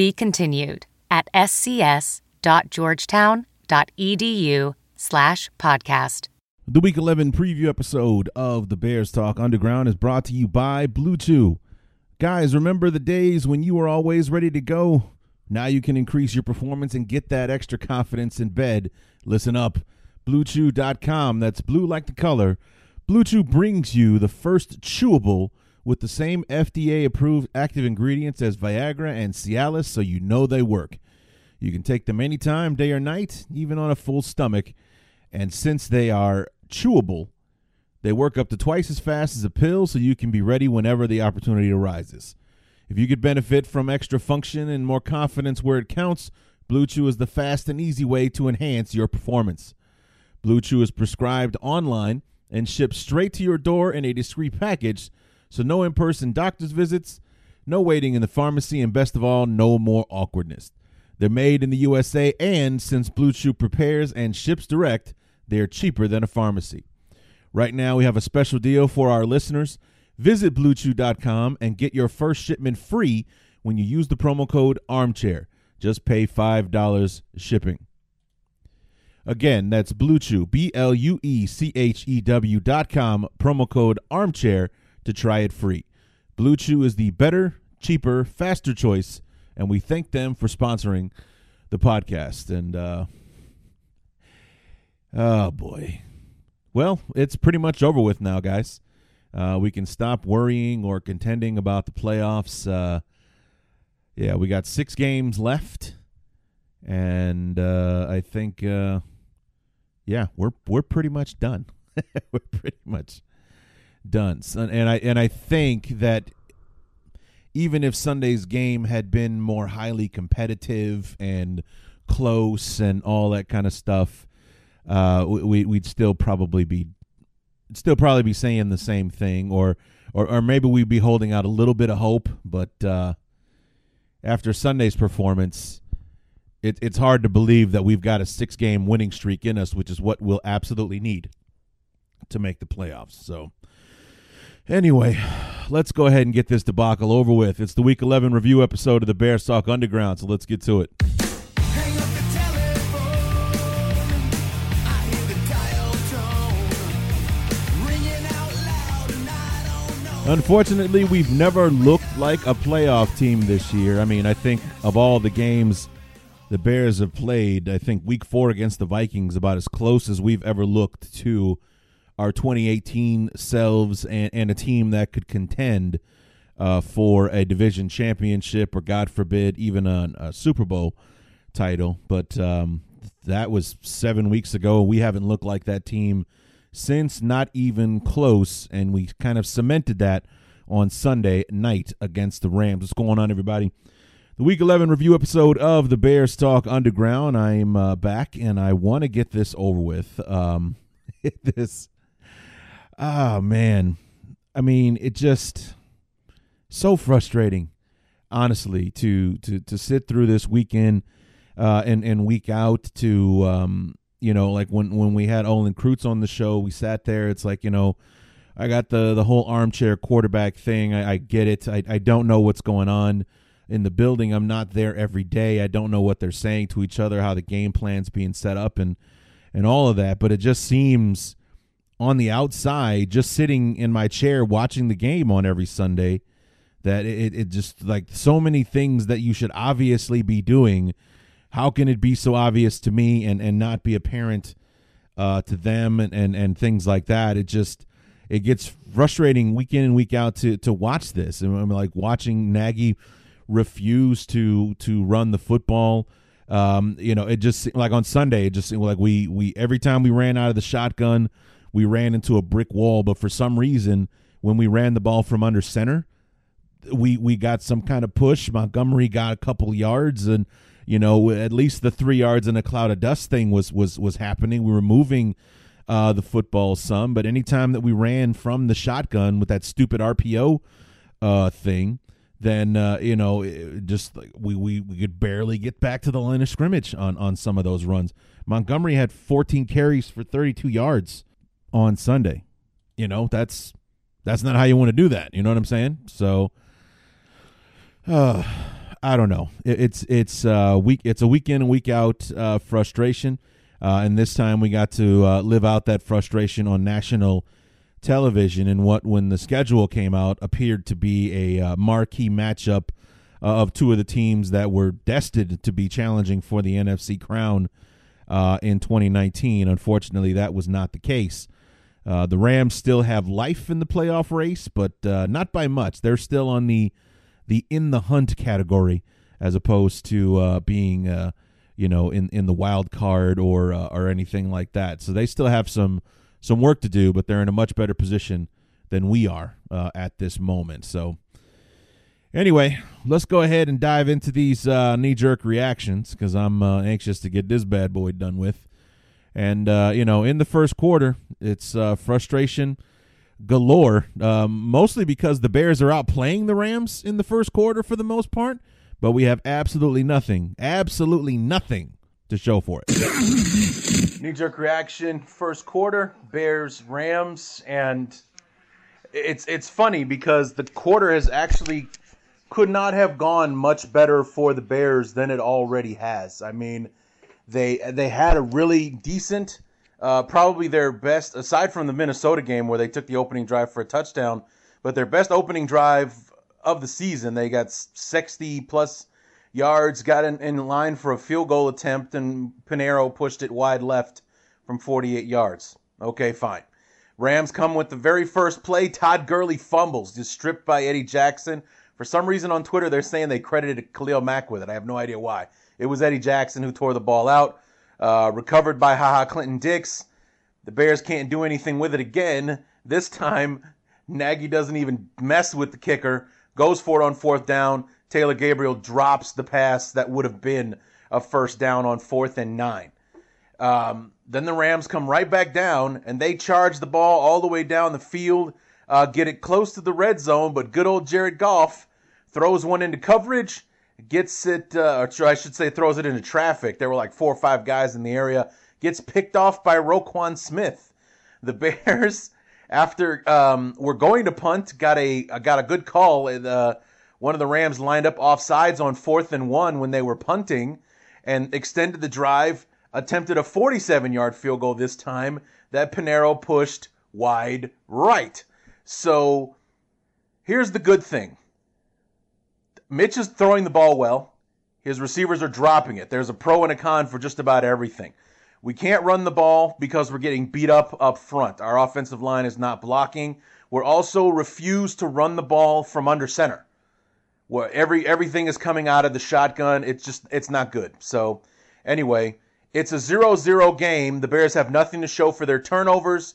Be continued at scs.georgetown.edu slash podcast. The Week 11 preview episode of the Bears Talk Underground is brought to you by Blue Chew. Guys, remember the days when you were always ready to go? Now you can increase your performance and get that extra confidence in bed. Listen up. BlueChew.com. That's blue like the color. Blue Chew brings you the first chewable with the same FDA approved active ingredients as Viagra and Cialis, so you know they work. You can take them anytime, day or night, even on a full stomach. And since they are chewable, they work up to twice as fast as a pill, so you can be ready whenever the opportunity arises. If you could benefit from extra function and more confidence where it counts, Blue Chew is the fast and easy way to enhance your performance. Blue Chew is prescribed online and shipped straight to your door in a discreet package, so no in person doctor's visits, no waiting in the pharmacy, and best of all, no more awkwardness. They're made in the USA, and since Blue Chew prepares and ships direct, they're cheaper than a pharmacy. Right now, we have a special deal for our listeners. Visit BlueChew.com and get your first shipment free when you use the promo code ARMCHAIR. Just pay $5 shipping. Again, that's Blue Chew, B L U E C H E W dot com, promo code armchair to try it free. Blue Chew is the better, cheaper, faster choice, and we thank them for sponsoring the podcast. And, uh, oh boy. Well, it's pretty much over with now, guys. Uh, we can stop worrying or contending about the playoffs. Uh, yeah, we got six games left, and uh, I think, uh, yeah, we're we're pretty much done. we're pretty much done, and I and I think that even if Sunday's game had been more highly competitive and close and all that kind of stuff, uh, we we'd still probably be still probably be saying the same thing, or or or maybe we'd be holding out a little bit of hope. But uh, after Sunday's performance, it, it's hard to believe that we've got a six game winning streak in us, which is what we'll absolutely need to make the playoffs. So. Anyway, let's go ahead and get this debacle over with. It's the Week 11 review episode of the Bears Talk Underground, so let's get to it. Unfortunately, we've never looked like a playoff team this year. I mean, I think of all the games the Bears have played, I think week four against the Vikings about as close as we've ever looked to our 2018 selves and, and a team that could contend uh, for a division championship or, God forbid, even a, a Super Bowl title. But um, that was seven weeks ago. We haven't looked like that team since, not even close. And we kind of cemented that on Sunday night against the Rams. What's going on, everybody? The Week 11 review episode of the Bears Talk Underground. I'm uh, back, and I want to get this over with. Um, this oh man. I mean it just so frustrating honestly to to to sit through this weekend uh and and week out to um you know like when when we had Olin Kreutz on the show we sat there it's like you know I got the the whole armchair quarterback thing. I, I get it. I, I don't know what's going on in the building. I'm not there every day. I don't know what they're saying to each other how the game plan's being set up and and all of that but it just seems on the outside, just sitting in my chair watching the game on every Sunday, that it, it just like so many things that you should obviously be doing. How can it be so obvious to me and, and not be apparent uh, to them and, and, and things like that? It just it gets frustrating week in and week out to to watch this. And I'm like watching Nagy refuse to to run the football. Um, you know, it just like on Sunday, it just like we we every time we ran out of the shotgun, we ran into a brick wall. But for some reason, when we ran the ball from under center, we we got some kind of push. Montgomery got a couple yards, and you know at least the three yards in a cloud of dust thing was was was happening. We were moving uh, the football some, but anytime that we ran from the shotgun with that stupid RPO uh, thing, then uh, you know just like we, we we could barely get back to the line of scrimmage on on some of those runs. Montgomery had 14 carries for 32 yards on Sunday. You know that's that's not how you want to do that. You know what I'm saying? So, uh, I don't know. It, it's it's uh week it's a week in and week out uh, frustration, uh, and this time we got to uh, live out that frustration on national television in what, when the schedule came out, appeared to be a uh, marquee matchup uh, of two of the teams that were destined to be challenging for the NFC crown uh, in 2019. Unfortunately, that was not the case. Uh, the Rams still have life in the playoff race, but uh, not by much. They're still on the the in the hunt category as opposed to uh, being uh, you know in in the wild card or uh, or anything like that. So they still have some some work to do, but they're in a much better position than we are uh, at this moment. So anyway, let's go ahead and dive into these knee jerk reactions because I'm anxious to get this bad boy done with. And, uh, you know, in the first quarter, it's uh, frustration galore, um, mostly because the Bears are out playing the Rams in the first quarter for the most part, but we have absolutely nothing, absolutely nothing to show for it. Knee jerk reaction, first quarter, Bears, Rams, and it's it's funny because the quarter has actually could not have gone much better for the Bears than it already has. I mean, they they had a really decent, uh, probably their best aside from the Minnesota game where they took the opening drive for a touchdown, but their best opening drive of the season. They got 60 plus yards, got in, in line for a field goal attempt, and Pineiro pushed it wide left from 48 yards. Okay, fine. Rams come with the very first play. Todd Gurley fumbles, just stripped by Eddie Jackson. For some reason on Twitter, they're saying they credited Khalil Mack with it. I have no idea why. It was Eddie Jackson who tore the ball out. Uh, recovered by HaHa Clinton Dix. The Bears can't do anything with it again. This time, Nagy doesn't even mess with the kicker. Goes for it on fourth down. Taylor Gabriel drops the pass that would have been a first down on fourth and nine. Um, then the Rams come right back down and they charge the ball all the way down the field, uh, get it close to the red zone. But good old Jared Goff throws one into coverage gets it, uh, or I should say, throws it into traffic. There were like four or five guys in the area. Gets picked off by Roquan Smith. The Bears, after um, were going to punt, got a got a good call. Uh, one of the Rams lined up off sides on fourth and one when they were punting, and extended the drive. Attempted a 47 yard field goal this time that Pineiro pushed wide right. So here's the good thing Mitch is throwing the ball well. His receivers are dropping it. There's a pro and a con for just about everything. We can't run the ball because we're getting beat up up front. Our offensive line is not blocking. We're also refused to run the ball from under center. Where every everything is coming out of the shotgun. It's just it's not good. So anyway, it's a 0-0 game. The Bears have nothing to show for their turnovers.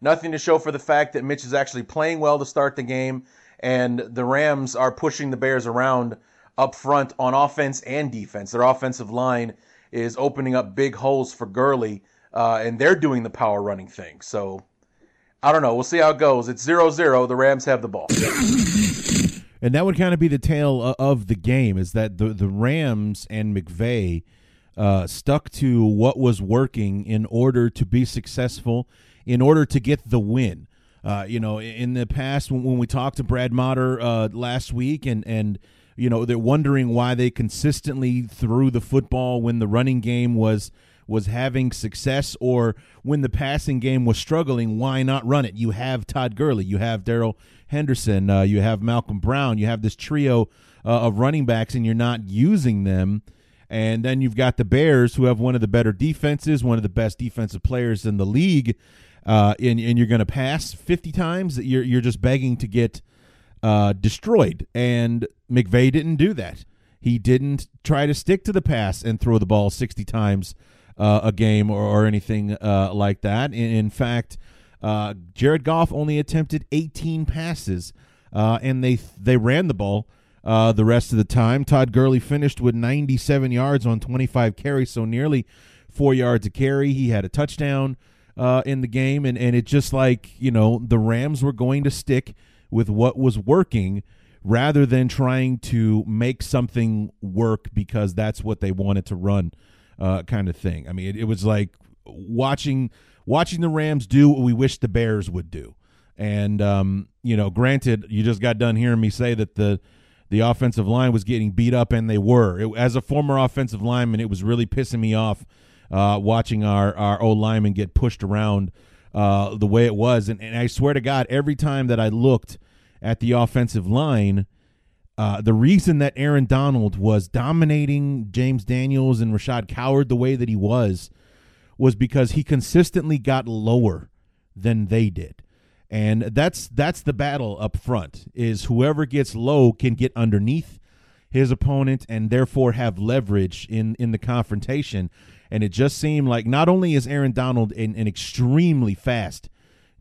Nothing to show for the fact that Mitch is actually playing well to start the game, and the Rams are pushing the Bears around up front on offense and defense. Their offensive line is opening up big holes for Gurley, uh, and they're doing the power running thing. So I don't know. We'll see how it goes. It's 0-0. The Rams have the ball. And that would kind of be the tale of the game is that the the Rams and McVay uh, stuck to what was working in order to be successful, in order to get the win. Uh, you know, in the past when, when we talked to Brad Motter uh, last week, and and you know they're wondering why they consistently threw the football when the running game was was having success or when the passing game was struggling, why not run it? You have Todd Gurley, you have Darrell Henderson, uh, you have Malcolm Brown, you have this trio uh, of running backs, and you're not using them. And then you've got the Bears, who have one of the better defenses, one of the best defensive players in the league, uh, and, and you're going to pass 50 times. You're you're just begging to get uh, destroyed. And McVay didn't do that. He didn't try to stick to the pass and throw the ball 60 times uh, a game or, or anything uh, like that. In, in fact, uh, Jared Goff only attempted 18 passes, uh, and they they ran the ball uh, the rest of the time. Todd Gurley finished with 97 yards on 25 carries, so nearly four yards a carry. He had a touchdown uh, in the game, and and it just like you know the Rams were going to stick with what was working rather than trying to make something work because that's what they wanted to run uh, kind of thing. I mean, it, it, was like watching watching the Rams do what we wish the Bears would do. And um, you know, granted, you just got done hearing me say that the the offensive line was getting beat up, and they were. It, as a former offensive lineman, it was really pissing me off uh, watching our our old lineman get pushed around uh, the way it was. And, and I swear to God, every time that I looked at the offensive line uh, the reason that Aaron Donald was dominating James Daniels and Rashad Coward the way that he was was because he consistently got lower than they did. And that's that's the battle up front is whoever gets low can get underneath his opponent and therefore have leverage in in the confrontation. And it just seemed like not only is Aaron Donald an, an extremely fast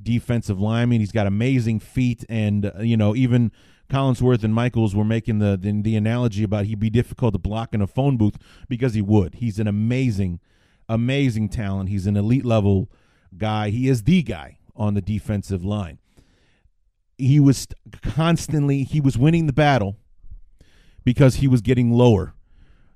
defensive lineman, he's got amazing feet and uh, you know even Collinsworth and Michaels were making the, the, the analogy about he'd be difficult to block in a phone booth because he would. He's an amazing, amazing talent. He's an elite level guy. He is the guy on the defensive line. He was constantly he was winning the battle because he was getting lower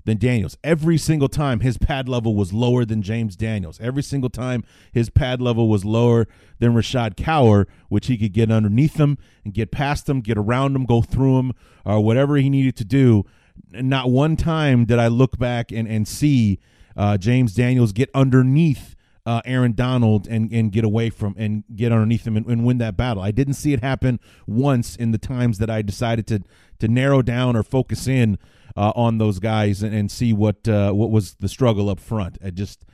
than Daniels. Every single time his pad level was lower than James Daniels. Every single time his pad level was lower than Rashad Coward, which he could get underneath them and get past them, get around them, go through them, or whatever he needed to do. Not one time did I look back and, and see uh, James Daniels get underneath uh, Aaron Donald and, and get away from and get underneath him and, and, win that battle. I didn't see it happen once in the times that I decided to to narrow down or focus in uh, on those guys and, and see what uh, what was the struggle up front. I just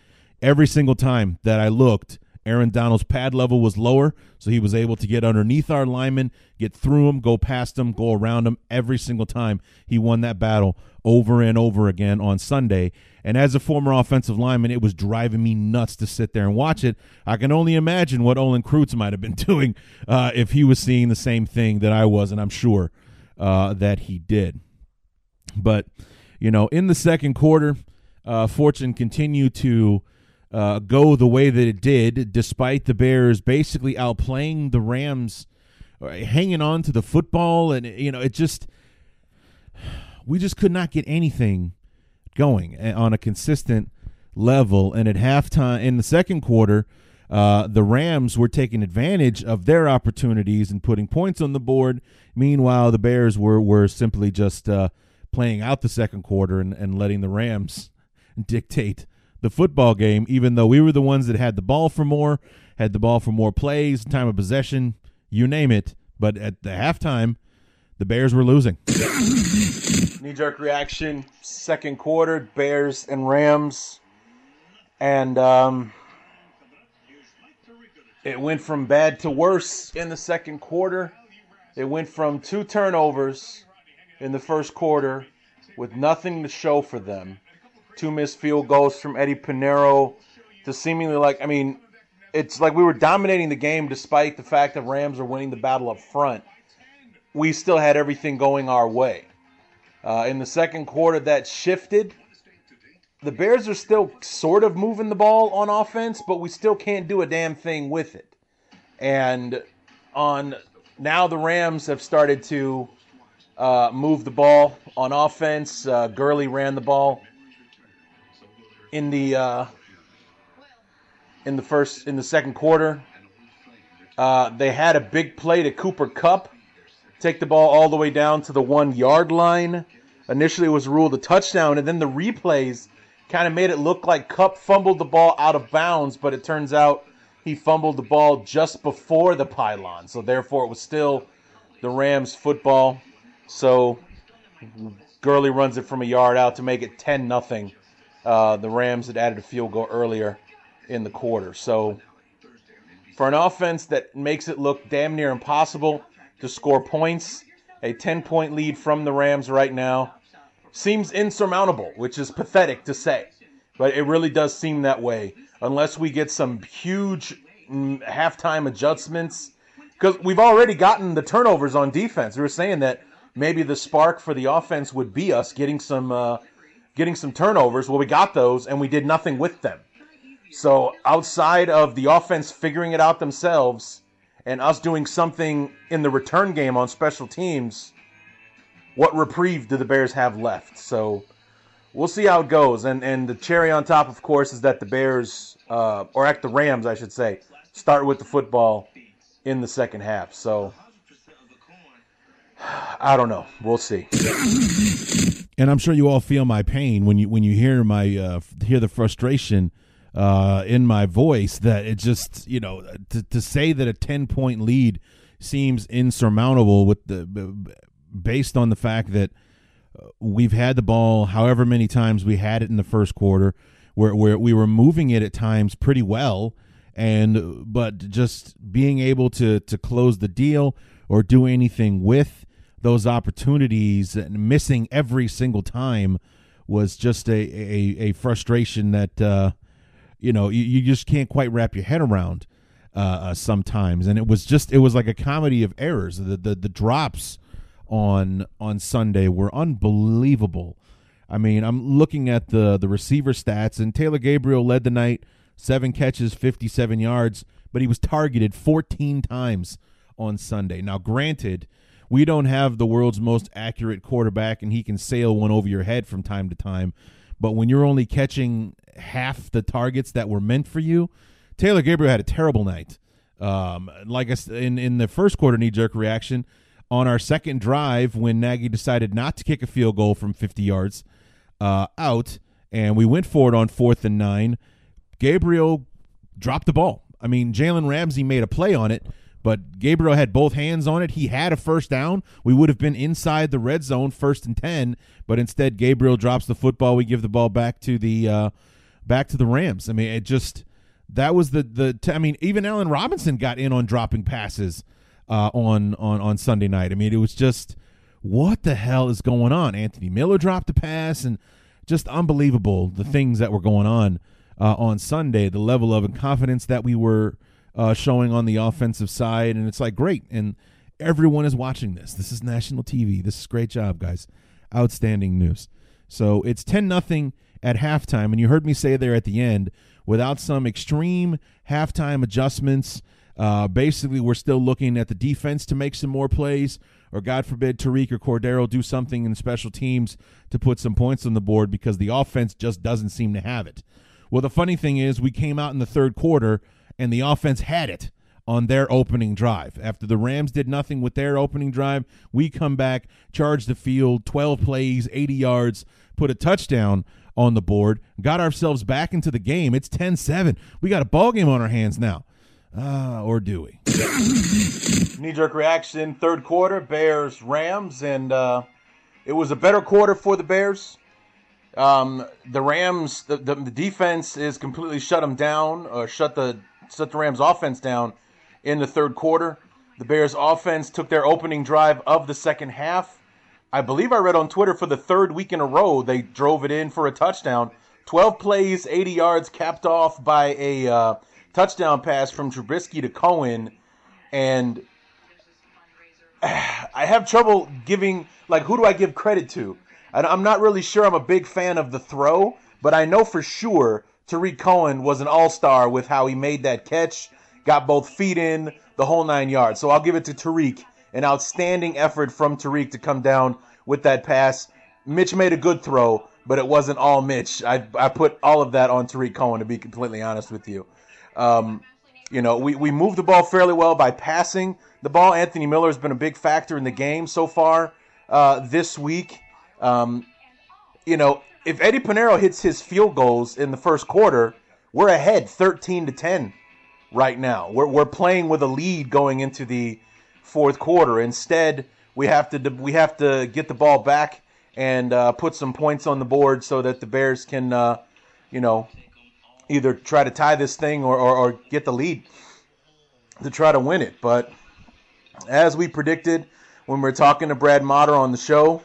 every single time that I looked, Aaron Donald's pad level was lower, so he was able to get underneath our linemen, get through them, go past them, go around them. Every single time he won that battle over and over again on Sunday. And as a former offensive lineman, it was driving me nuts to sit there and watch it. I can only imagine what Olin Kreutz might have been doing uh, if he was seeing the same thing that I was, and I'm sure uh, that he did. But you know, in the second quarter, uh, Fortune continued to uh, go the way that it did, despite the Bears basically outplaying the Rams, uh, hanging on to the football, and you know, it just we just could not get anything going eh, on a consistent level. And at halftime, in the second quarter, uh, the Rams were taking advantage of their opportunities and putting points on the board. Meanwhile, the Bears were were simply just uh, playing out the second quarter and, and letting the Rams dictate the football game, even though we were the ones that had the ball for more, had the ball for more plays, time of possession, you name it. But at the halftime, the Bears were losing. Knee jerk reaction, second quarter, Bears and Rams. And um, it went from bad to worse in the second quarter. It went from two turnovers in the first quarter with nothing to show for them. Two missed field goals from Eddie Pineiro to seemingly like, I mean, it's like we were dominating the game despite the fact that Rams are winning the battle up front. We still had everything going our way. Uh, in the second quarter, that shifted. The Bears are still sort of moving the ball on offense, but we still can't do a damn thing with it. And on now the Rams have started to uh, move the ball on offense. Uh, Gurley ran the ball in the uh, in the first in the second quarter. Uh, they had a big play to Cooper Kupp, take the ball all the way down to the one yard line. Initially, it was ruled a touchdown, and then the replays kind of made it look like Kupp fumbled the ball out of bounds, but it turns out he fumbled the ball just before the pylon. So therefore, it was still the Rams' football. So Gurley runs it from a yard out to make it 10 nothing. Uh, the Rams had added a field goal earlier in the quarter. So for an offense that makes it look damn near impossible to score points, a 10 point lead from the Rams right now seems insurmountable, which is pathetic to say. But it really does seem that way unless we get some huge mm, halftime adjustments. Because we've already gotten the turnovers on defense. We were saying that maybe the spark for the offense would be us getting some uh, getting some turnovers. Well, we got those, and we did nothing with them. So outside of the offense figuring it out themselves and us doing something in the return game on special teams, what reprieve do the Bears have left? So we'll see how it goes. And and the cherry on top, of course, is that the Bears, uh, or at the Rams, I should say, start with the football in the second half. So I don't know. We'll see. And I'm sure you all feel my pain when you when you hear my uh, hear the frustration uh, in my voice that it just you know to, to say that a 10 point lead seems insurmountable with the based on the fact that uh, we've had the ball however many times we had it in the first quarter where, where we were moving it at times pretty well and but just being able to to close the deal or do anything with those opportunities and missing every single time was just a a, a frustration that uh, you know you, you just can't quite wrap your head around uh, uh, sometimes. And it was just it was like a comedy of errors. The the, the drops on on Sunday were unbelievable. I mean I'm looking at the the receiver stats and Taylor Gabriel led the night seven catches 57 yards but he was targeted 14 times on Sunday. Now granted we don't have the world's most accurate quarterback and he can sail one over your head from time to time but when you're only catching half the targets that were meant for you, Taylor Gabriel had a terrible night. Um, like I in in the first quarter knee jerk reaction on our second drive when Nagy decided not to kick a field goal from 50 yards uh, out, and we went for it on fourth and nine. Gabriel dropped the ball. I mean, Jalen Ramsey made a play on it, but Gabriel had both hands on it. He had a first down. We would have been inside the red zone, first and ten, but instead Gabriel drops the football. We give the ball back to the uh, back to the Rams. I mean, it just that was the the. T- I mean, even Allen Robinson got in on dropping passes uh, on on on Sunday night. I mean, it was just what the hell is going on? Anthony Miller dropped a pass, and just unbelievable the things that were going on uh, on Sunday. The level of confidence that we were uh, showing on the offensive side, and it's like great, and everyone is watching this. This is national TV. This is great job, guys. Outstanding news. So it's ten nothing at halftime, and you heard me say there at the end, without some extreme halftime adjustments. Uh, basically, we're still looking at the defense to make some more plays, or God forbid, Tarik or Cordero do something in special teams to put some points on the board because the offense just doesn't seem to have it. Well, the funny thing is, we came out in the third quarter and the offense had it on their opening drive. After the Rams did nothing with their opening drive, we come back, charge the field, 12 plays, 80 yards, put a touchdown on the board, got ourselves back into the game. It's 10-7. We got a ball game on our hands now. Uh, or do we? Knee jerk reaction, third quarter, Bears, Rams, and uh, it was a better quarter for the Bears. Um, the Rams, the, the, the defense is completely shut them down, or shut the shut the Rams offense down in the third quarter. The Bears offense took their opening drive of the second half. I believe I read on Twitter for the third week in a row they drove it in for a touchdown. 12 plays, 80 yards, capped off by a uh, touchdown pass from Trubisky to Cohen. And I have trouble giving, like, who do I give credit to? I'm not really sure I'm a big fan of the throw, but I know for sure Tarik Cohen was an all star with how he made that catch. got both feet in, the whole nine yards. So I'll give it to Tarik. An outstanding effort from Tarik to come down with that pass. Mitch made a good throw, but it wasn't all Mitch. I, I put all of that on Tarik Cohen, to be completely honest with you. Um, you know, we, we moved the ball fairly well by passing the ball. Anthony Miller has been a big factor in the game so far uh, this week. Um, you know, if Eddie Piñeiro hits his field goals in the first quarter, we're ahead 13 to 10 right now. We're, we're playing with a lead going into the fourth quarter. Instead, we have to we have to get the ball back and uh, put some points on the board so that the Bears can, uh, you know, either try to tie this thing or, or, or get the lead to try to win it. But as we predicted when we are talking to Brad Motter on the show,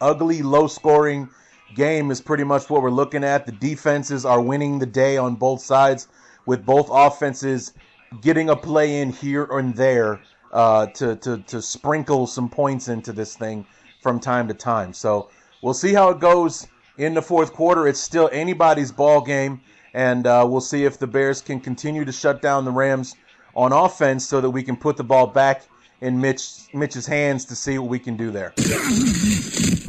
ugly, low scoring game is pretty much what we're looking at. The defenses are winning the day on both sides, with both offenses getting a play in here and there uh, to, to, to sprinkle some points into this thing from time to time. So we'll see how it goes in the fourth quarter. It's still anybody's ball game, and uh, we'll see if the Bears can continue to shut down the Rams on offense so that we can put the ball back in Mitch Mitch's hands to see what we can do there.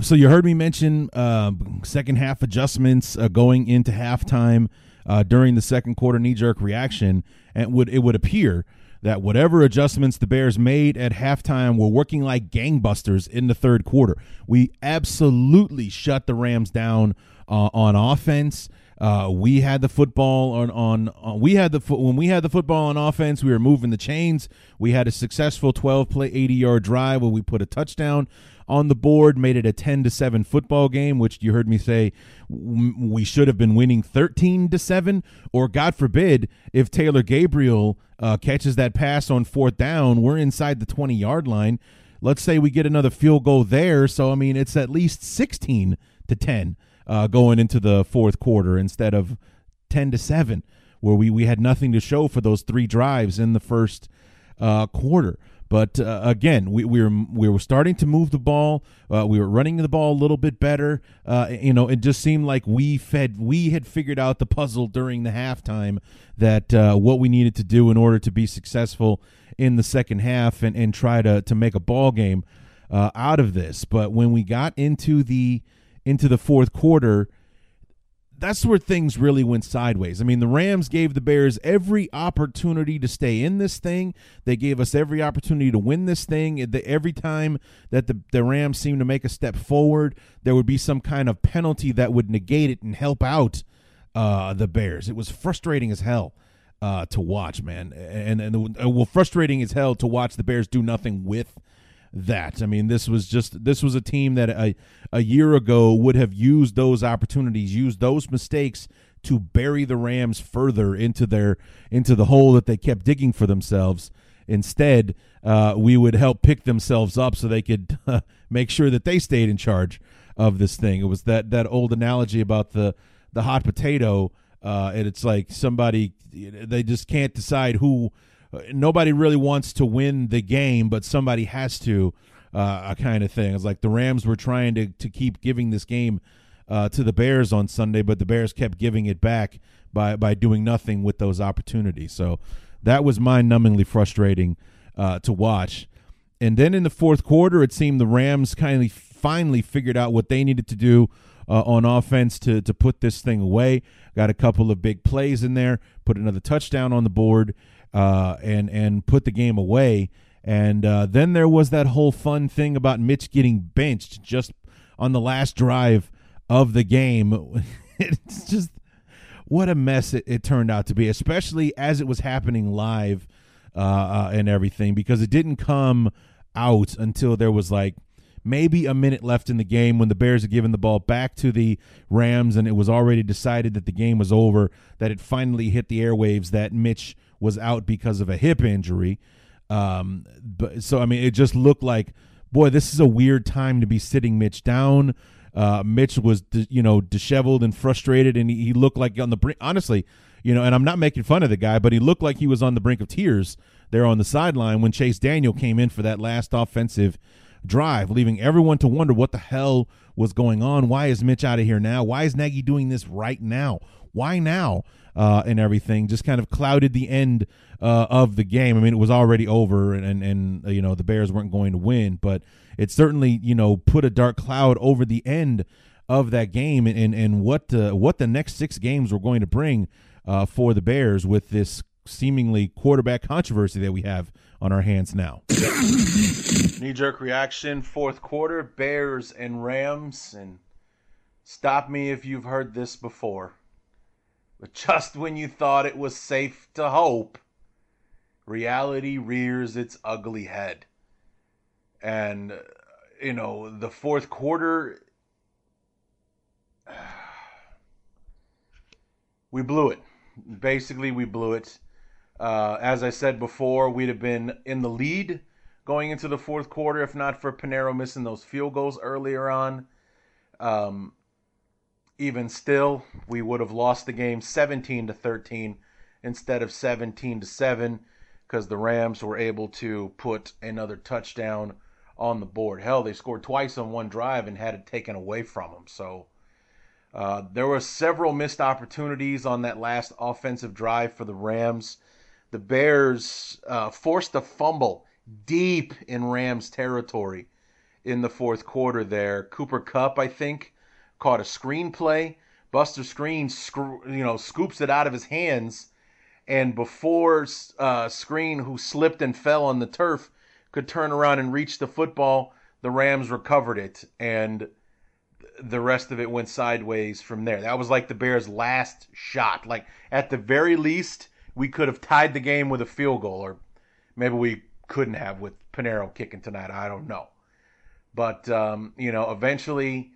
So you heard me mention uh, second half adjustments uh, going into halftime uh, during the second quarter knee jerk reaction, and would it would appear that whatever adjustments the Bears made at halftime were working like gangbusters in the third quarter. We absolutely shut the Rams down uh, on offense. Uh, we had the football on on uh, we had the when we had the football on offense. We were moving the chains. We had a successful 12 play 80 yard drive where we put a touchdown on the board, made it a 10 to 7 football game, which you heard me say we should have been winning 13 to 7 or god forbid if Taylor Gabriel uh, catches that pass on fourth down, we're inside the 20 yard line. Let's say we get another field goal there, so I mean it's at least 16 to 10 uh, going into the fourth quarter instead of 10 to 7 where we, we had nothing to show for those three drives in the first uh, quarter. But uh, again, we, we were we were starting to move the ball. Uh, we were running the ball a little bit better. Uh, you know, it just seemed like we fed we had figured out the puzzle during the halftime that uh, what we needed to do in order to be successful in the second half and, and try to to make a ball game uh, out of this. But when we got into the into the fourth quarter, that's where things really went sideways. I mean, the Rams gave the Bears every opportunity to stay in this thing. They gave us every opportunity to win this thing. Every time that the, the Rams seemed to make a step forward, there would be some kind of penalty that would negate it and help out uh, the Bears. It was frustrating as hell uh, to watch, man. And, and, and well, frustrating as hell to watch the Bears do nothing with that. I mean, this was just this was a team that a a year ago would have used those opportunities, used those mistakes to bury the Rams further into their into the hole that they kept digging for themselves. Instead, uh, we would help pick themselves up so they could uh, make sure that they stayed in charge of this thing. It was that that old analogy about the the hot potato, uh, and it's like somebody they just can't decide who nobody really wants to win the game, but somebody has to, uh, kind of thing. It's like the Rams were trying to, to keep giving this game uh, to the Bears on Sunday, but the Bears kept giving it back by, by doing nothing with those opportunities. So that was mind numbingly frustrating uh, to watch. And then in the fourth quarter, it seemed the Rams kind of finally figured out what they needed to do uh, on offense to to put this thing away. Got a couple of big plays in there, put another touchdown on the board, uh, and and put the game away. And uh, then there was that whole fun thing about Mitch getting benched just on the last drive of the game. it's just what a mess it, it, turned out to be, especially as it was happening live uh, uh, and everything, because it didn't come out until there was like maybe a minute left in the game when the Bears had given the ball back to the Rams and it was already decided that the game was over, that it finally hit the airwaves that Mitch was out because of a hip injury. Um, but so I mean, it just looked like, boy, this is a weird time to be sitting Mitch down. Uh, Mitch was, you know, disheveled and frustrated, and he, looked like on the brink. Honestly, you know, and I'm not making fun of the guy, but he looked like he was on the brink of tears there on the sideline when Chase Daniel came in for that last offensive drive, leaving everyone to wonder what the hell was going on. Why is Mitch out of here now? Why is Nagy doing this right now? Why now? Uh, and everything just kind of clouded the end uh, of the game. I mean, it was already over, and, and and you know the Bears weren't going to win, but it certainly you know put a dark cloud over the end of that game and and, what uh, what the next six games were going to bring uh, for the Bears with this seemingly quarterback controversy that we have on our hands now. Knee jerk reaction, fourth quarter, Bears and Rams, and stop me if you've heard this before. But just when you thought it was safe to hope, reality rears its ugly head. And, uh, you know, the fourth quarter, we blew it. Basically, we blew it. Uh, as I said before, we'd have been in the lead going into the fourth quarter if not for Pineiro missing those field goals earlier on. Um, even still, we would have lost the game 17 to 13 instead of 17 to 7 because the Rams were able to put another touchdown on the board. Hell, they scored twice on one drive and had it taken away from them. So uh, there were several missed opportunities on that last offensive drive for the Rams. The Bears uh, forced a fumble deep in Rams territory in the fourth quarter there. Cooper Kupp, I think, caught a screenplay. Buster Skrine, you know, scoops it out of his hands, and before uh, Skrine, who slipped and fell on the turf, could turn around and reach the football, the Rams recovered it, and the rest of it went sideways from there. That was like the Bears' last shot. Like at the very least, we could have tied the game with a field goal, or maybe we couldn't have with Pineiro kicking tonight. I don't know, but um, you know, eventually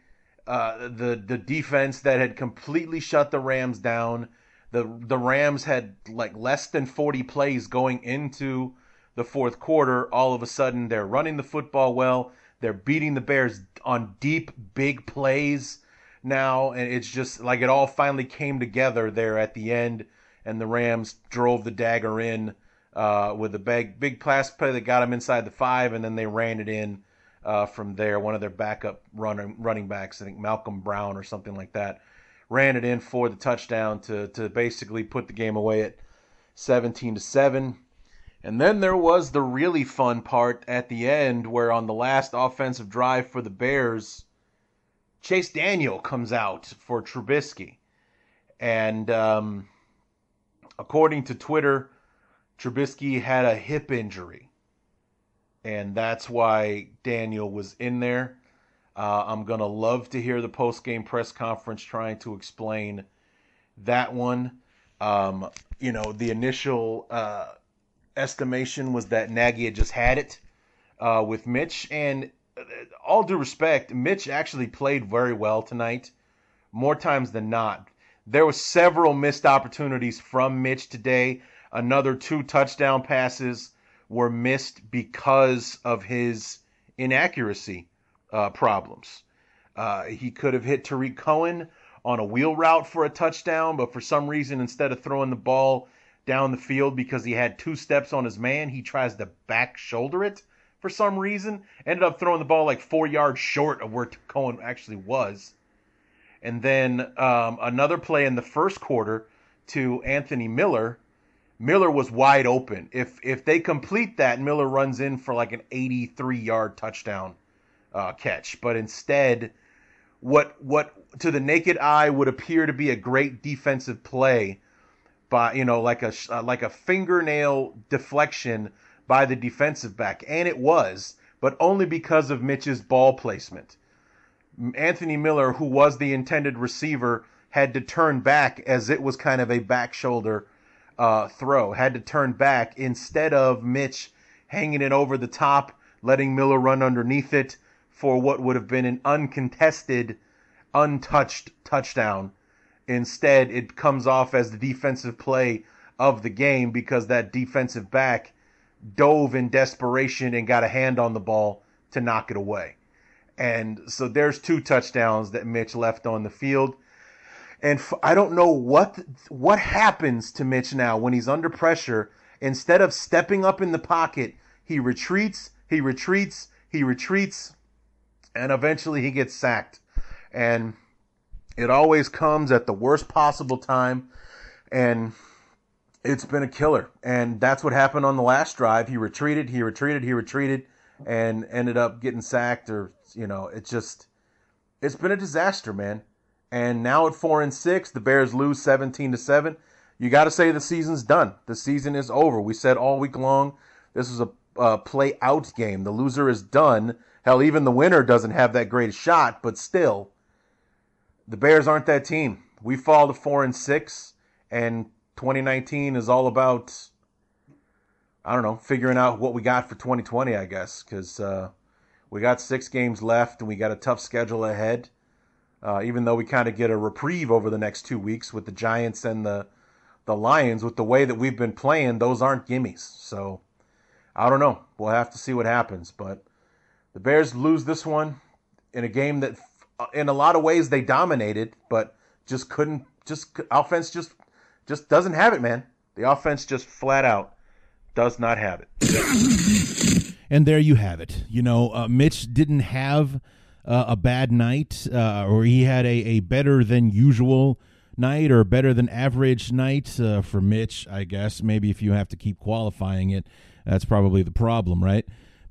uh, the the defense that had completely shut the Rams down. The the Rams had like less than 40 plays going into the fourth quarter. All of a sudden, they're running the football well. They're beating the Bears on deep, big plays now, and it's just like it all finally came together there at the end, and the Rams drove the dagger in uh, with a big, big pass play that got them inside the five, and then they ran it in uh, from there. One of their backup running running backs, I think Malcolm Brown or something like that, ran it in for the touchdown to to basically put the game away at 17 to seven. And then there was the really fun part at the end, where on the last offensive drive for the Bears, Chase Daniel comes out for Trubisky, and um, according to Twitter, Trubisky had a hip injury and that's why Daniel was in there. Uh, I'm gonna love to hear the post game press conference trying to explain that one. Um, you know, the initial uh, estimation was that Nagy had just had it uh, with Mitch, and uh, all due respect, Mitch actually played very well tonight, more times than not. There were several missed opportunities from Mitch today. Another two touchdown passes were missed because of his inaccuracy uh, problems. Uh, he could have hit Tarik Cohen on a wheel route for a touchdown, but for some reason, instead of throwing the ball down the field because he had two steps on his man, he tries to back shoulder it for some reason. Ended up throwing the ball like four yards short of where Cohen actually was. And then um, another play in the first quarter to Anthony Miller Miller was wide open. If if they complete that, Miller runs in for like an 83 yard touchdown uh, catch. But instead, what what to the naked eye would appear to be a great defensive play, by you know like a uh, like a fingernail deflection by the defensive back, and it was, but only because of Mitch's ball placement. Anthony Miller, who was the intended receiver, had to turn back as it was kind of a back shoulder uh, throw, had to turn back instead of Mitch hanging it over the top, letting Miller run underneath it for what would have been an uncontested, untouched touchdown. Instead, it comes off as the defensive play of the game because that defensive back dove in desperation and got a hand on the ball to knock it away. And so there's two touchdowns that Mitch left on the field. And f- I don't know what what happens to Mitch now when he's under pressure. Instead of stepping up in the pocket, he retreats, he retreats, he retreats, and eventually he gets sacked. And it always comes at the worst possible time. and it's been a killer. And that's what happened on the last drive. He retreated, he retreated, he retreated, and ended up getting sacked. Or you know, it's just it's been a disaster, man. And now at four and six, the Bears lose seventeen to seven. You got to say the season's done. The season is over. We said all week long this is a, a play out game. The loser is done. Hell, even the winner doesn't have that great shot, but still, the Bears aren't that team. We fall to four and six, and 2019 is all about, I don't know, figuring out what we got for 2020, I guess, because uh, we got six games left and we got a tough schedule ahead. Uh, even though we kind of get a reprieve over the next two weeks with the Giants and the the Lions, with the way that we've been playing, those aren't gimmies. So I don't know. We'll have to see what happens. But the Bears lose this one in a game that, in a lot of ways, they dominated, but just couldn't. Just offense just just doesn't have it, man. The offense just flat out does not have it. and there you have it. You know, uh, Mitch didn't have uh, a bad night, uh, or he had a, a better than usual night or better than average night uh, for Mitch, I guess. Maybe if you have to keep qualifying it, that's probably the problem, right?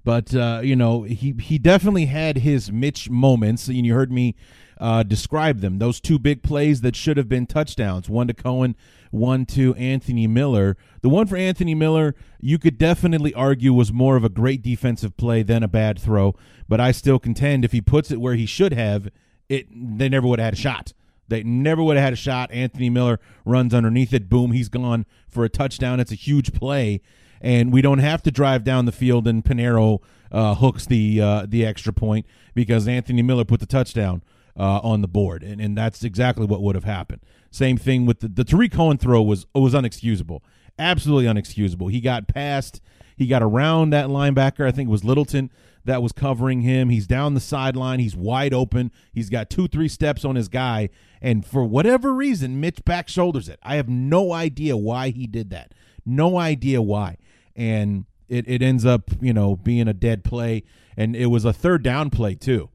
But uh, you know, he he definitely had his Mitch moments, and you heard me uh, describe them. Those two big plays that should have been touchdowns, one to Cohen, one to Anthony Miller. The one for Anthony Miller, you could definitely argue was more of a great defensive play than a bad throw. But I still contend if he puts it where he should have, it they never would have had a shot. They never would have had a shot. Anthony Miller runs underneath it. Boom, he's gone for a touchdown. It's a huge play and we don't have to drive down the field and Piñeiro uh, hooks the uh, the extra point because Anthony Miller put the touchdown uh, on the board, and, and that's exactly what would have happened. Same thing with the, the Tarik Cohen throw was was unexcusable, absolutely unexcusable. He got past, he got around that linebacker. I think it was Littleton that was covering him. He's down the sideline. He's wide open. He's got two, three steps on his guy. And for whatever reason, Mitch back shoulders it. I have no idea why he did that. No idea why and it, it ends up you know being a dead play. And it was a third down play too.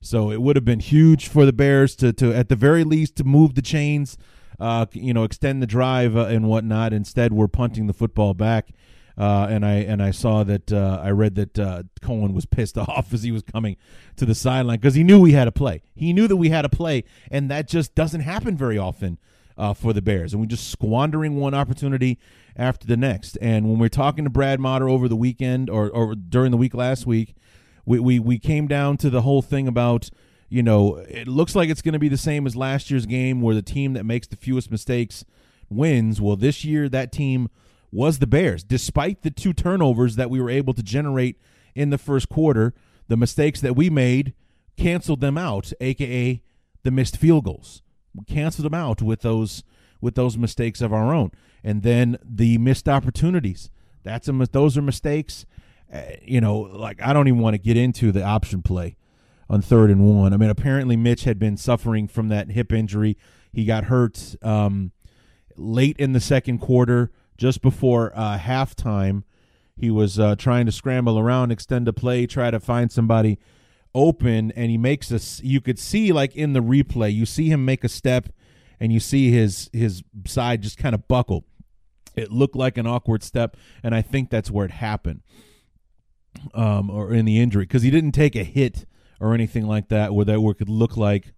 So it would have been huge for the bears to, to at the very least to move the chains uh, you know extend the drive uh, and whatnot. Instead we're punting the football back. Uh, and I and I saw that uh, I read that uh, Cohen was pissed off as he was coming to the sideline because he knew we had a play. He knew that we had a play, and that just doesn't happen very often uh, for the Bears, and we're just squandering one opportunity after the next. And when we're talking to Brad Motter over the weekend or, or during the week last week, we, we, we came down to the whole thing about, you know, it looks like it's going to be the same as last year's game where the team that makes the fewest mistakes wins. Well, this year, that team was the Bears. Despite the two turnovers that we were able to generate in the first quarter, the mistakes that we made canceled them out, aka the missed field goals canceled them out with those with those mistakes of our own, and then the missed opportunities. That's a those are mistakes. Uh, you know, like I don't even want to get into the option play on third and one. I mean, apparently Mitch had been suffering from that hip injury. He got hurt um, late in the second quarter, just before uh, halftime. He was uh, trying to scramble around, extend a play, try to find somebody open and he makes a you could see like in the replay you see him make a step and you see his his side just kind of buckle. It looked like an awkward step and i think that's where it happened um or in the injury because he didn't take a hit or anything like that where that where could look like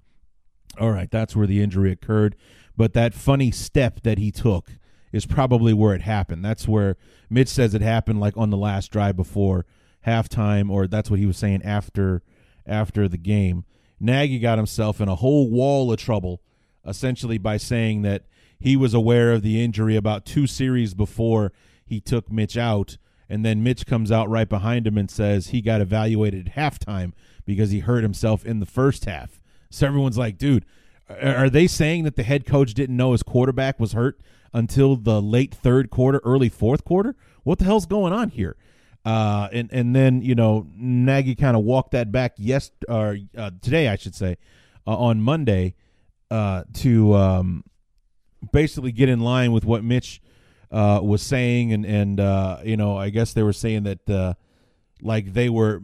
all right that's where the injury occurred. But that funny step that he took is probably where it happened. That's where mitch says it happened like on the last drive before halftime or that's what he was saying after after the game. Nagy got himself in a whole wall of trouble, essentially by saying that he was aware of the injury about two series before he took Mitch out. And then Mitch comes out right behind him and says he got evaluated at halftime because he hurt himself in the first half. So everyone's like, dude, are they saying that the head coach didn't know his quarterback was hurt until the late third quarter, early fourth quarter? What the hell's going on here? Uh, and and then you know Nagy kind of walked that back yes or uh, today I should say uh, on Monday uh, to um, basically get in line with what Mitch uh, was saying and and uh, you know I guess they were saying that like they were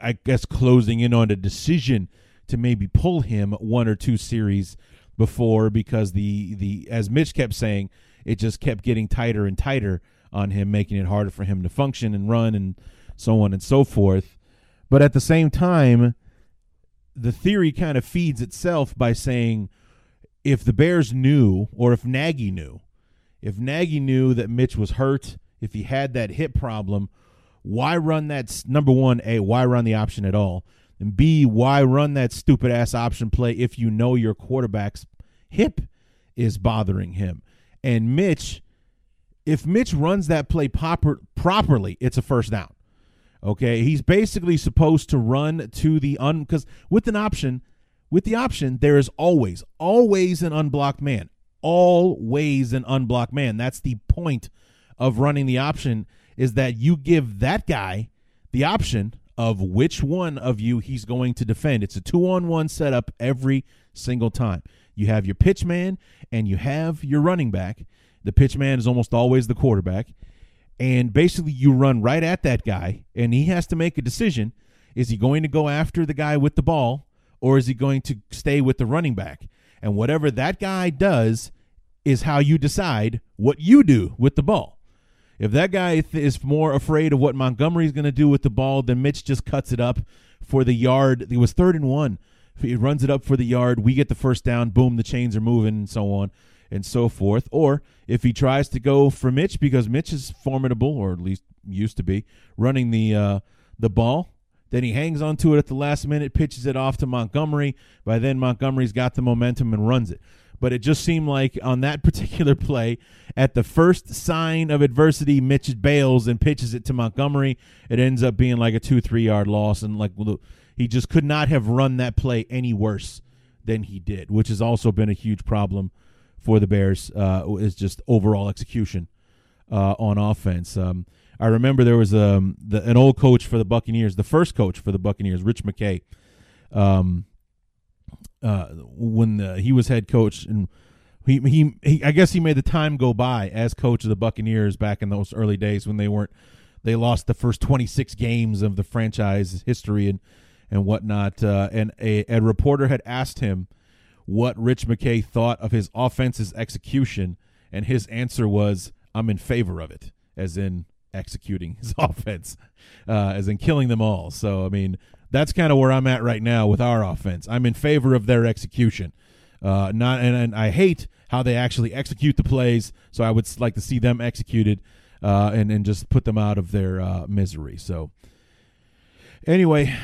I guess closing in on a decision to maybe pull him one or two series before because the the as Mitch kept saying it just kept getting tighter and tighter on him, making it harder for him to function and run and so on and so forth. But at the same time, the theory kind of feeds itself by saying if the Bears knew, or if Nagy knew, if Nagy knew that Mitch was hurt, if he had that hip problem, why run that number one, A, why run the option at all? And B, why run that stupid ass option play if you know your quarterback's hip is bothering him? And Mitch, if Mitch runs that play proper, properly, it's a first down. Okay, he's basically supposed to run to the un because with an option, with the option, there is always, always an unblocked man. Always an unblocked man. That's the point of running the option is that you give that guy the option of which one of you he's going to defend. It's a two on one setup every single time. You have your pitch man and you have your running back. The pitch man is almost always the quarterback. And basically, you run right at that guy, and he has to make a decision. Is he going to go after the guy with the ball, or is he going to stay with the running back? And whatever that guy does is how you decide what you do with the ball. If that guy th- is more afraid of what Montgomery's going to do with the ball, then Mitch just cuts it up for the yard. It was third and one. He runs it up for the yard. We get the first down. Boom, the chains are moving and so on and so forth. Or if he tries to go for Mitch because Mitch is formidable, or at least used to be, running the uh, the ball, then he hangs onto it at the last minute, pitches it off to Montgomery. By then, Montgomery's got the momentum and runs it but it just seemed like on that particular play, at the first sign of adversity, Mitch bails and pitches it to Montgomery. It ends up being like a two, three yard loss, and like he just could not have run that play any worse than he did, which has also been a huge problem for the Bears. Uh, is just overall execution uh, on offense. Um, I remember there was um, the, an old coach for the Buccaneers, the first coach for the Buccaneers, Rich McKay. Um, uh, when the, he was head coach and he, he he I guess he made the time go by as coach of the Buccaneers back in those early days when they weren't they lost the first 26 games of the franchise history and and whatnot uh, and a, a reporter had asked him what Rich McKay thought of his offense's execution and his answer was I'm in favor of it as in executing his offense uh, as in killing them all so I mean that's kind of where I'm at right now with our offense. I'm in favor of their execution. Uh, not and, and I hate how they actually execute the plays. So I would like to see them executed uh, and and just put them out of their uh, misery. So anyway,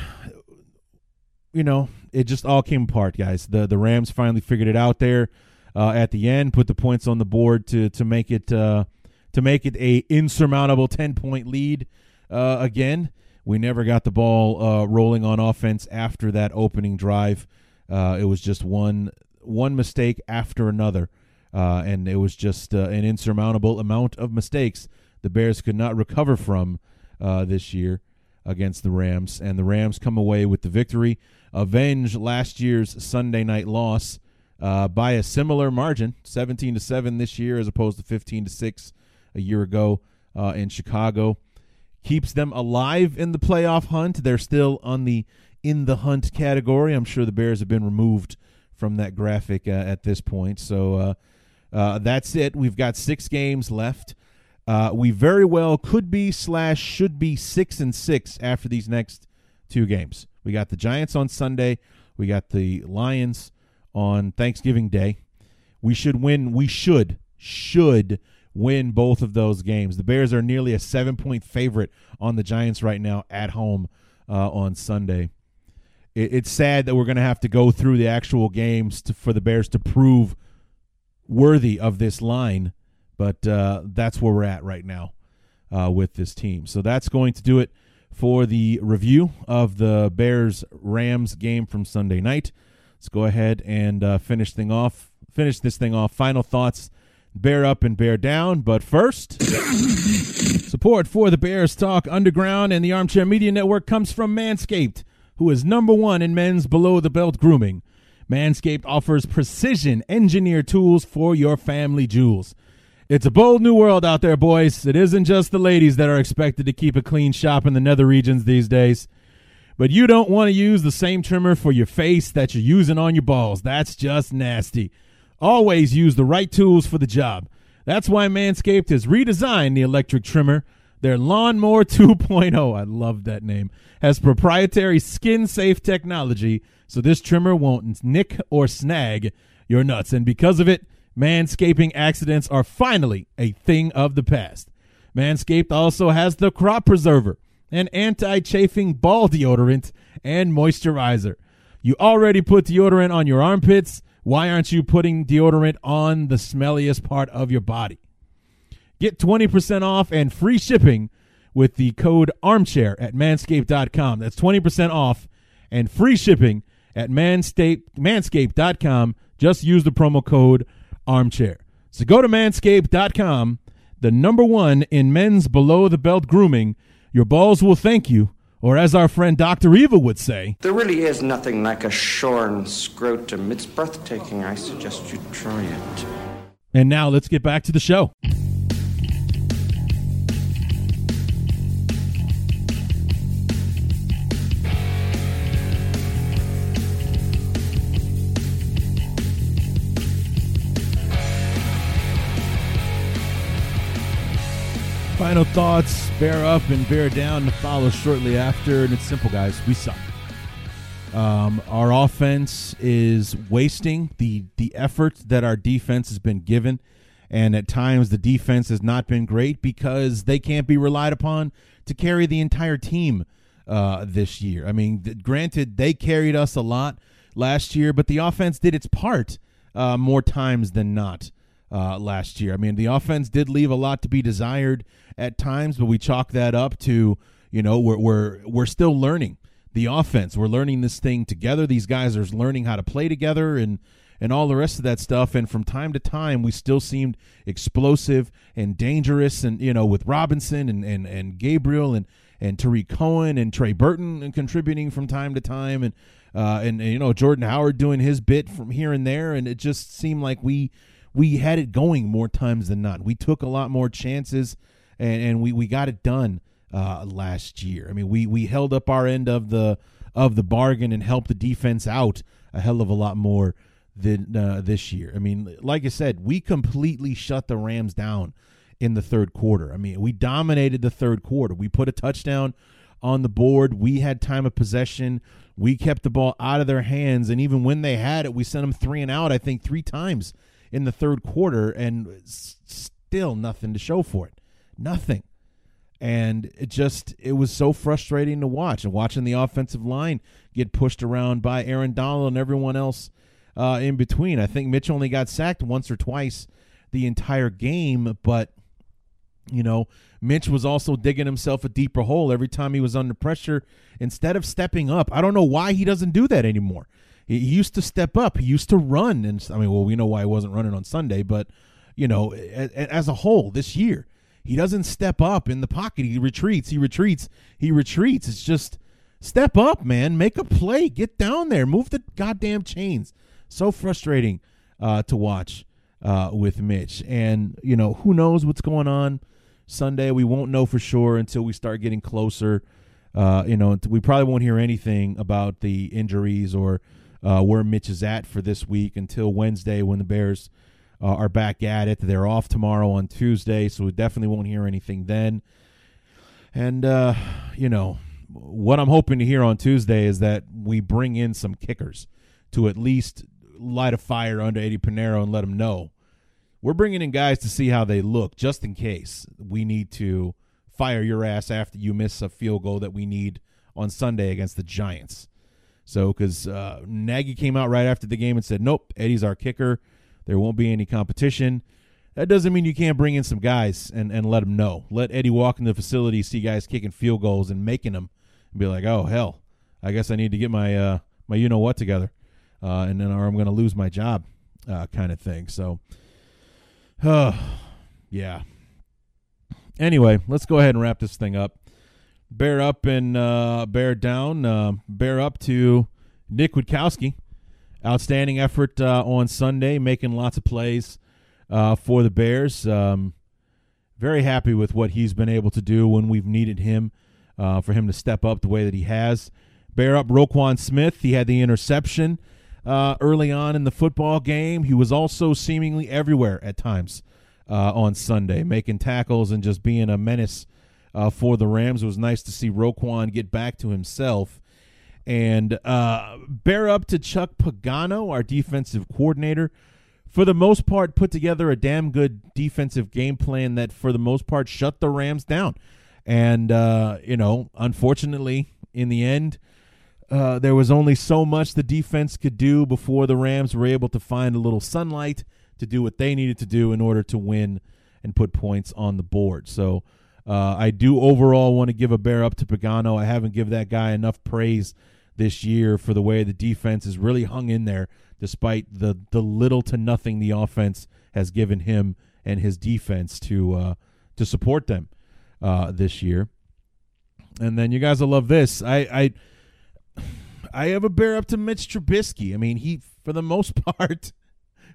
you know, it just all came apart, guys. The the Rams finally figured it out there uh, at the end, put the points on the board to to make it uh, to make it a insurmountable ten point lead uh, again. We never got the ball uh, rolling on offense after that opening drive. Uh, it was just one one mistake after another, uh, and it was just an insurmountable amount of mistakes the Bears could not recover from this year against the Rams. And the Rams come away with the victory, avenge last year's Sunday night loss uh, by a similar margin, seventeen to seven this year as opposed to fifteen to six a year ago in Chicago keeps them alive in the playoff hunt. They're still on the in the hunt category. I'm sure the Bears have been removed from that graphic uh, at this point. So uh, uh, that's it. We've got six games left. Uh, we very well could be slash should be six and six after these next two games. We got the Giants on Sunday. We got the Lions on Thanksgiving Day. We should win. We should should win both of those games. The Bears are nearly a seven point favorite on the Giants right now at home uh, on Sunday. It, it's sad that we're going to have to go through the actual games to, for the Bears to prove worthy of this line, but uh, that's where we're at right now uh, with this team. So that's going to do it for the review of the Bears Rams game from Sunday night. Let's go ahead and uh, finish thing off. Finish this thing off. Final thoughts bear up and bear down. But first, support for the Bears Talk Underground and the Armchair Media Network comes from Manscaped, who is number one in men's below the belt grooming. Manscaped offers precision engineered tools for your family jewels. It's a bold new world out there, boys. It isn't just the ladies that are expected to keep a clean shop in the nether regions these days. But you don't want to use the same trimmer for your face that you're using on your balls. That's just nasty. Always use the right tools for the job. That's why Manscaped has redesigned the electric trimmer. Their Lawnmower 2.0, I love that name, has proprietary skin safe technology, so this trimmer won't nick or snag your nuts. And because of it, manscaping accidents are finally a thing of the past. Manscaped also has the Crop Preserver, an anti chafing ball deodorant and moisturizer. You already put deodorant on your armpits. Why aren't you putting deodorant on the smelliest part of your body? Get 20% off and free shipping with the code armchair at manscaped.com. That's 20% off and free shipping at manscaped, manscaped.com. Just use the promo code armchair. So go to manscaped.com, the number one in men's below the belt grooming. Your balls will thank you, or as our friend Dr. Eva would say, There really is nothing like a shorn scrotum. It's breathtaking. I suggest you try it. And now let's get back to the show. Final thoughts, bear up and bear down to follow shortly after. And it's simple, guys. We suck. Um, our offense is wasting the the effort that our defense has been given, and at times the defense has not been great because they can't be relied upon to carry the entire team uh, this year. I mean, th- granted, they carried us a lot last year, but the offense did its part uh, more times than not uh, last year. I mean, the offense did leave a lot to be desired at times, but we chalk that up to you know we're we're we're still learning the offense. We're learning this thing together. These guys are learning how to play together and and all the rest of that stuff. And from time to time, we still seemed explosive and dangerous. And you know, with Robinson and and, and Gabriel and and Tarik Cohen and Trey Burton and contributing from time to time, and, uh, and and you know Jordan Howard doing his bit from here and there, and it just seemed like we we had it going more times than not. We took a lot more chances, and, and we we got it done uh, last year. I mean, we we held up our end of the of the bargain and helped the defense out a hell of a lot more than uh, this year. I mean, like I said, we completely shut the Rams down in the third quarter. I mean, we dominated the third quarter. We put a touchdown on the board. We had time of possession. We kept the ball out of their hands, and even when they had it, we sent them three and out. I think three times in the third quarter, and still nothing to show for it. Nothing and it just it was so frustrating to watch and watching the offensive line get pushed around by Aaron Donald and everyone else uh, in between. I think Mitch only got sacked once or twice the entire game, but you know Mitch was also digging himself a deeper hole every time he was under pressure. Instead of stepping up, I don't know why he doesn't do that anymore. He used to step up. He used to run, and I mean, well, we know why he wasn't running on Sunday, but you know, as a whole this year he doesn't step up in the pocket. He retreats. He retreats. He retreats. It's just step up, man. Make a play. Get down there. Move the goddamn chains. So frustrating uh, to watch uh, with Mitch. And you know who knows what's going on Sunday. We won't know for sure until we start getting closer. Uh, you know, we probably won't hear anything about the injuries or uh, where Mitch is at for this week until Wednesday when the Bears uh, are back at it. They're off tomorrow on Tuesday, so we definitely won't hear anything then. And, uh, you know, what I'm hoping to hear on Tuesday is that we bring in some kickers to at least light a fire under Eddie Piñeiro and let him know. We're bringing in guys to see how they look just in case we need to fire your ass after you miss a field goal that we need on Sunday against the Giants. So, because uh, Nagy came out right after the game and said, nope, Eddie's our kicker. There won't be any competition. That doesn't mean you can't bring in some guys and, and let them know. Let Eddie walk in the facility, see guys kicking field goals and making them, and be like, oh hell, I guess I need to get my uh, my you know what together, uh, and then or I'm going to lose my job, uh, kind of thing. So, uh, yeah. Anyway, let's go ahead and wrap this thing up. Bear up and uh, bear down. Uh, bear up to Nick Kwiatkoski outstanding effort uh, on Sunday, making lots of plays uh, for the Bears. Um, very happy with what he's been able to do when we've needed him uh, for him to step up the way that he has. Bear up Roquan Smith. He had the interception uh, early on in the football game. He was also seemingly everywhere at times on Sunday, making tackles and just being a menace uh, for the Rams. It was nice to see Roquan get back to himself. And uh, bear up to Chuck Pagano, our defensive coordinator. For the most part, put together a damn good defensive game plan that, for the most part, shut the Rams down. And, uh, you know, unfortunately, in the end, uh, there was only so much the defense could do before the Rams were able to find a little sunlight to do what they needed to do in order to win and put points on the board. So uh, I do overall want to give a bear up to Pagano. I haven't given that guy enough praise this year for the way the defense has really hung in there despite the the little to nothing the offense has given him and his defense to uh, to support them uh, this year. And then you guys will love this. I, I I have a bear up to Mitch Trubisky. I mean, he for the most part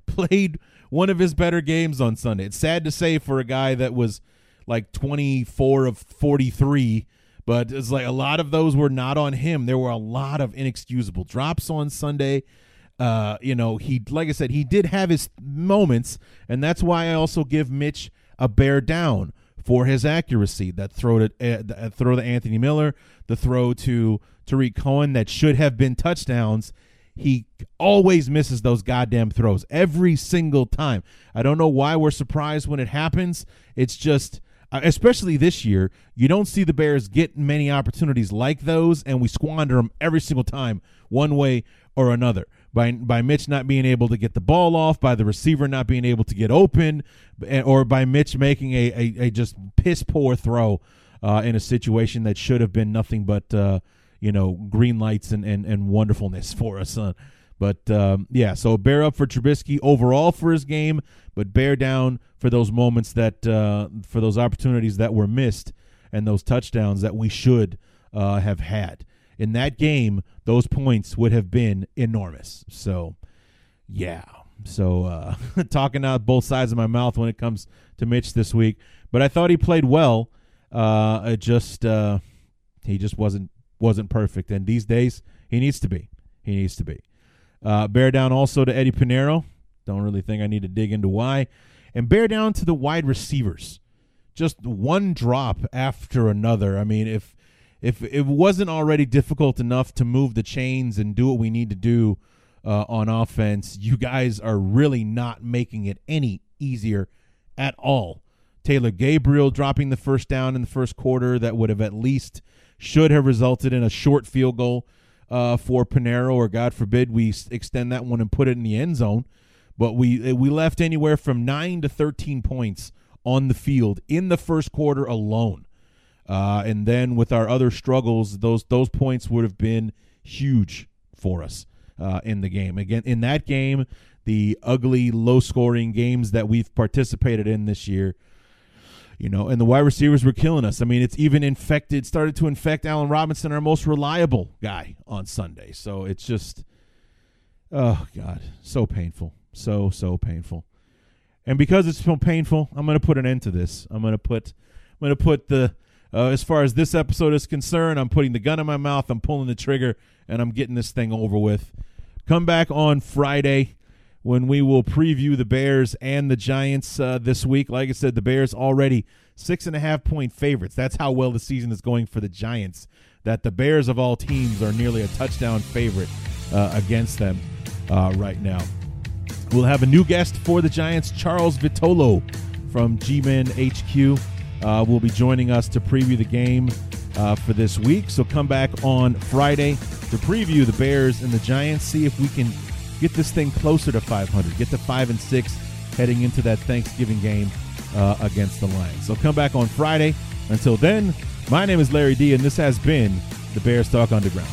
played one of his better games on Sunday. It's sad to say for a guy that was like 24 of 43, but it's like a lot of those were not on him. There were a lot of inexcusable drops on Sunday. Uh, you know, he like I said, he did have his moments, and that's why I also give Mitch a bear down for his accuracy. That throw to uh, throw to Anthony Miller, the throw to Tarik Cohen that should have been touchdowns. He always misses those goddamn throws every single time. I don't know why we're surprised when it happens. It's just especially this year, you don't see the Bears get many opportunities like those, and we squander them every single time, one way or another. By by Mitch not being able to get the ball off, by the receiver not being able to get open, or by Mitch making a a, a just piss poor throw uh, in a situation that should have been nothing but uh, you know green lights and and, and wonderfulness for us. Uh, but um, yeah, so bear up for Trubisky overall for his game, but bear down for those moments that uh, for those opportunities that were missed and those touchdowns that we should uh, have had in that game. Those points would have been enormous. So yeah, so uh, talking out both sides of my mouth when it comes to Mitch this week, but I thought he played well. Uh, it just uh, he just wasn't wasn't perfect, and these days he needs to be. He needs to be. Uh, bear down also to Eddie Pineiro. Don't really think I need to dig into why. And bear down to the wide receivers. Just one drop after another. I mean, if if it wasn't already difficult enough to move the chains and do what we need to do uh, on offense, you guys are really not making it any easier at all. Taylor Gabriel dropping the first down in the first quarter that would have at least should have resulted in a short field goal uh, for Pineiro, or God forbid we extend that one and put it in the end zone. But we we left anywhere from nine to thirteen points on the field in the first quarter alone, uh, and then with our other struggles, those those points would have been huge for us uh, in the game. Again, in that game, the ugly, low scoring games that we've participated in this year you know, and the wide receivers were killing us. I mean, it's even infected, started to infect Allen Robinson, our most reliable guy on Sunday. So it's just, oh God, so painful, so so painful. And because it's so painful, I'm going to put an end to this. I'm going to put, I'm going to put the, uh, as far as this episode is concerned, I'm putting the gun in my mouth, I'm pulling the trigger, and I'm getting this thing over with. Come back on Friday when we will preview the Bears and the Giants uh, this week. Like I said, the Bears already six and a half point favorites. That's how well the season is going for the Giants. That the Bears of all teams are nearly a touchdown favorite uh, against them uh, right now. We'll have a new guest for the Giants, Charles Vitolo from G-Men HQ. Uh, will be joining us to preview the game uh, for this week. So come back on Friday to preview the Bears and the Giants. See if we can get this thing closer to 500, get to five and six heading into that Thanksgiving game uh, against the Lions. So come back on Friday. Until then, my name is Larry D, and this has been the Bears Talk Underground.